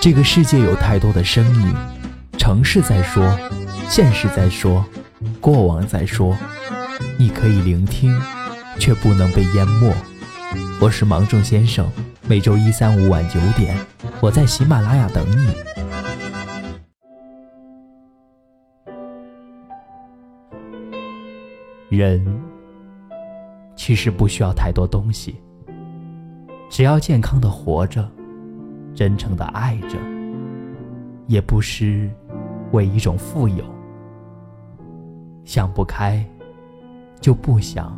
这个世界有太多的声音，城市在说，现实在说，过往在说。你可以聆听，却不能被淹没。我是芒种先生，每周一、三、五晚九点，我在喜马拉雅等你。人其实不需要太多东西，只要健康的活着，真诚的爱着，也不失为一种富有。想不开。就不想，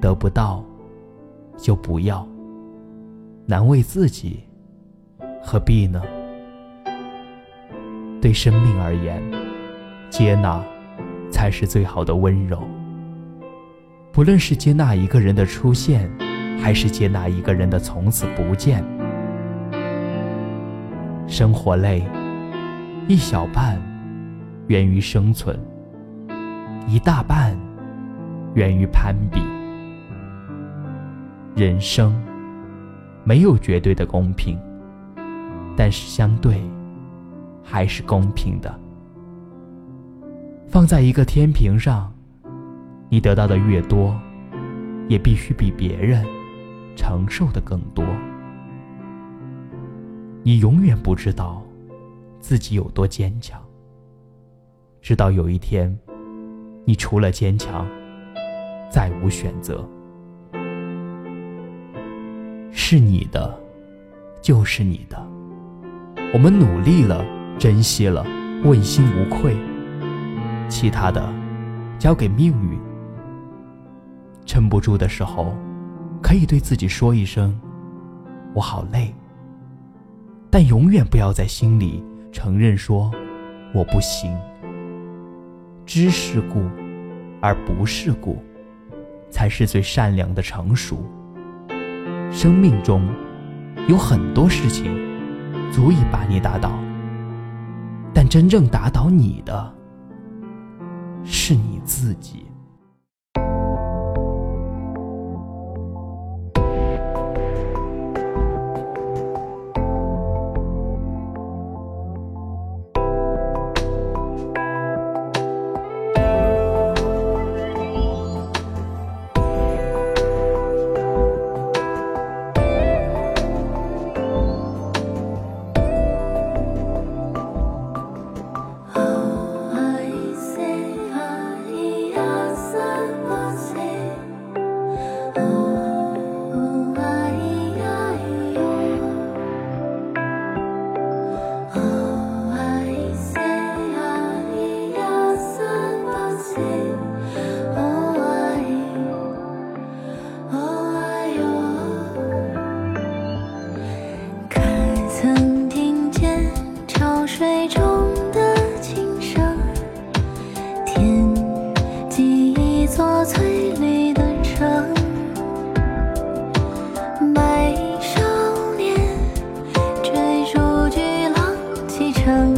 得不到，就不要。难为自己，何必呢？对生命而言，接纳才是最好的温柔。不论是接纳一个人的出现，还是接纳一个人的从此不见。生活累，一小半源于生存，一大半。源于攀比，人生没有绝对的公平，但是相对还是公平的。放在一个天平上，你得到的越多，也必须比别人承受的更多。你永远不知道自己有多坚强，直到有一天，你除了坚强。再无选择，是你的，就是你的。我们努力了，珍惜了，问心无愧。其他的，交给命运。撑不住的时候，可以对自己说一声：“我好累。”但永远不要在心里承认说：“我不行。”知世故，而不是故。才是最善良的成熟。生命中有很多事情足以把你打倒，但真正打倒你的是你自己。嗯。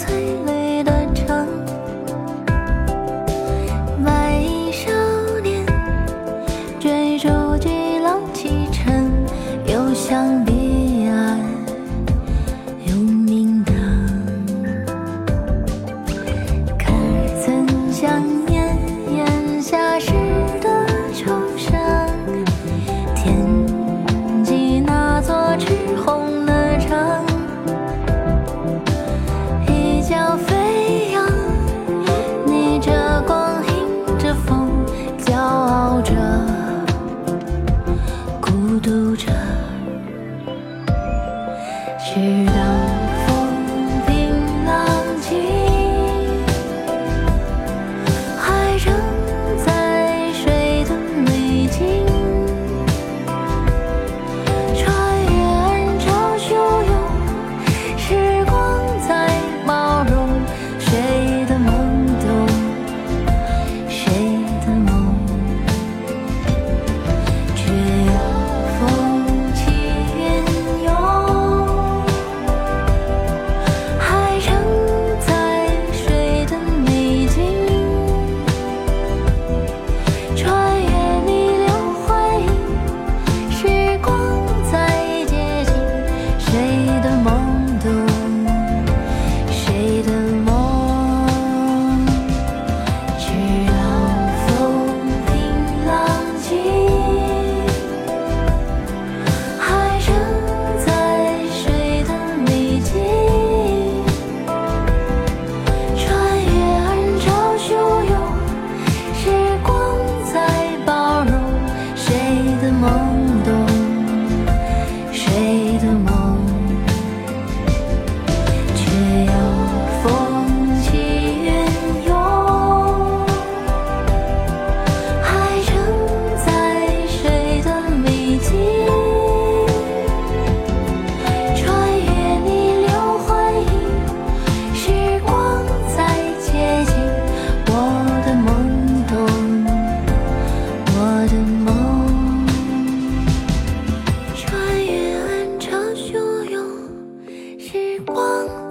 催泪。时光。